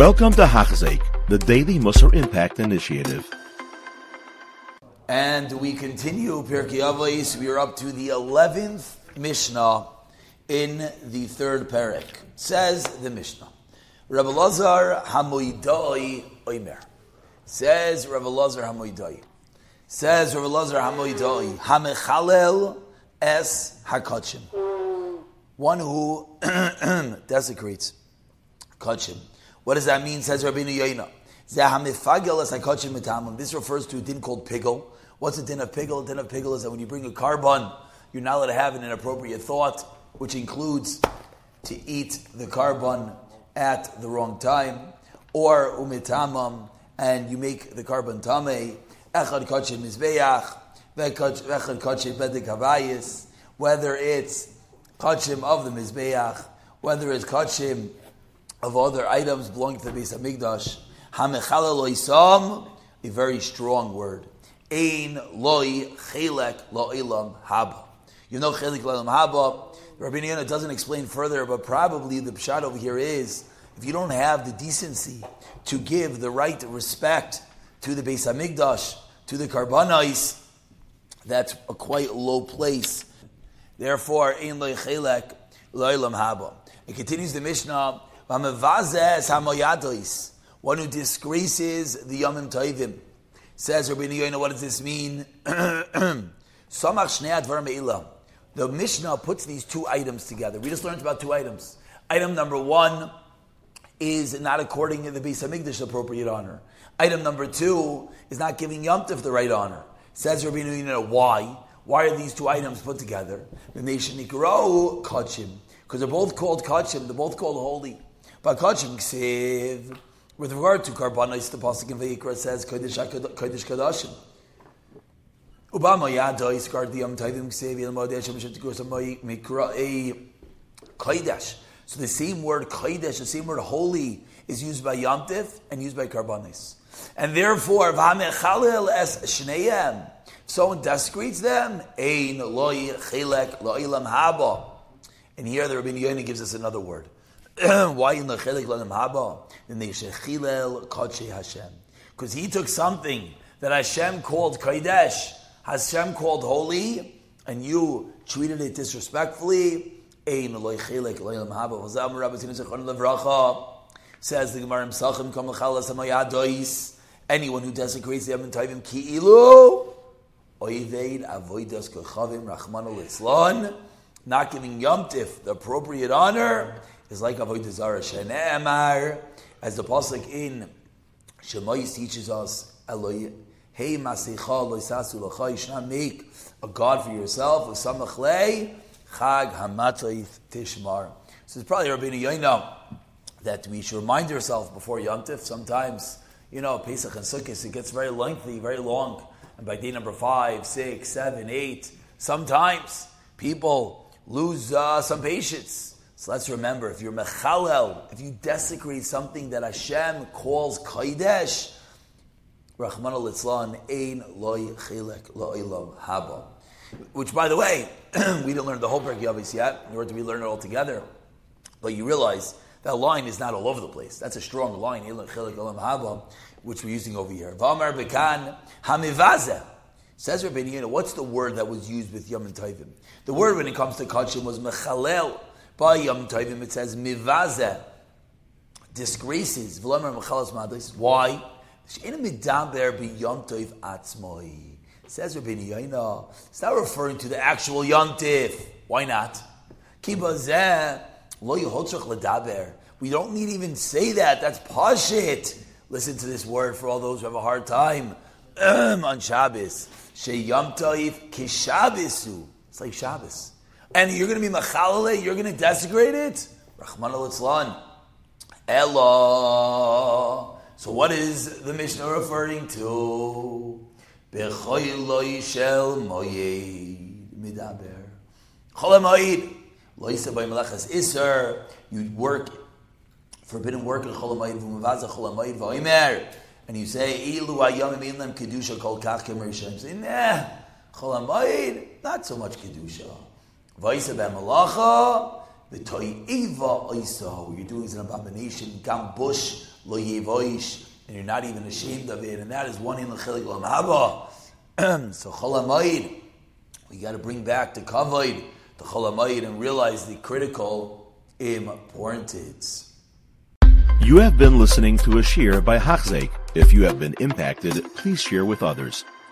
Welcome to Hachzik, the Daily Musar Impact Initiative. And we continue Pirkei Avos. We are up to the eleventh Mishnah in the third parak. Says the Mishnah, Rabbi Lazar Hamoidai Oimer. Says Rabbi Lazar Hamoidai. Says Rabbi Lazar Hamoidai Hamechalel es Hakachim. One who desecrates kachim. What does that mean? Says Rabbi Yoina. This refers to a din called pigel. What's a din of pigel? A din of pigel is that when you bring a korban, you're not allowed to have an inappropriate thought, which includes to eat the korban at the wrong time, or umitamam, and you make the korban tame, whether it's kachim of the mizbeach, whether it's kachim of other items belonging to the Beis Hamikdash. Hamechala loisam, a very strong word. Ein loi chelek lo'ilam haba. You know chelek lo'ilam haba. Rabbi Yonah doesn't explain further, but probably the pshat over here is if you don't have the decency to give the right respect to the Beis Hamikdash, to the Karbanais, that's a quite low place. Therefore, ein loi chelek lo'ilam haba. It continues the Mishnah. One who disgraces the Yomim Toivim. Says Rabbi Yoina, what does this mean? The Mishnah puts these two items together. We just learned about two items. Item number one is not according to the Beis Hamikdash appropriate honor. Item number two is not giving Yom Tov the right honor. Says Rabbi Yoina, why? Why are these two items put together? The nation Nikarau Kachim. Because they're both called Kachim, they're both called holy. With regard to Karbanis, the Pasuk in Vayikra says, Kodesh Kadashim. Ubama Yada is guard the Yom Tavim Ksiv, Yel Modesh, Mikra, Kodesh. So the same word Kodesh, the same word holy, is used by Yom Tiv and used by Karbanis. And therefore, V'hamechalel es Shneyem, someone desecrates them, Ein loy chelek lo'ilam haba. And here the Rabbi Yoini gives us another word. Why in the chelik lanim haba? In the shechilel kodshe Hashem. Because he took something that Hashem called kodesh, Hashem called holy, and you treated it disrespectfully. Ein loy chelik lanim haba. Vazam Rabbi Tzinu Levracha says the Gemara himself, Kam l'chalas hamayadois. Anyone who desecrates the Yom Tovim ki ilu oiveid avoidas kochavim rachmanu. Not giving Yom Tif the appropriate honor is like Avodah Zarah Shene'emar, as the pasuk in Shemais teaches us, Eloi, Hey Masicha Loisasu L'cha, you should not make a God for yourself, Usamachlei, Chag Hamatayif Tishmar. So it's probably Rabbi Yoina that we should remind ourselves before Yom Tif, sometimes, you know, Pesach and Sukkot, it gets very lengthy, very long. And by day number five, six, seven, eight, sometimes people lose uh, some patience so let's remember, if you're mechalel, if you desecrate something that Hashem calls kodesh, Rahman al ein loy chilek lo'ilam haba. Which, by the way, we didn't learn the whole Pirkei Avos yet, nor did we learn it all together. But you realize that line is not all over the place. That's a strong line, chilek haba, which we're using over here. V'amar bekan. Says Rabbi Yehuda, what's the word that was used with Yom and Tovim? The word when it comes to kachim was mechalel. By Yom Tovim it says mivaze disgraces v'lomer mechalas madis. Why? Says Rabbi Yaina. It's not referring to the actual Yom Tiv. Why not? We don't need even say that. That's pashit. Listen to this word for all those who have a hard time on Shabbos. It's like Shabbos and you're going to be machalale, you're going to desecrate it? Rahman al Ella. So what is the Mishnah referring to? Bechoyloi shel moyed midaber. Chol moyed. Loisa by melachas iser. You work forbidden work in chol moyed v'mavaza chol moyed v'oimer. And you say, Ilu ayamim inlam kedusha kol kach kemer Say, nah, chol moyed, not so much kedusha. Vaisa ben malacha, the toiva oiso, you're doing an abomination, gam bush lo yivoish, and you're not even ashamed of it, and that is one in the chilik haba. So cholamayid, we got to bring back the kavod, the cholamayid, and realize the critical importance. You have been listening to a shear by Hachzeik. If you have been impacted, please share with others.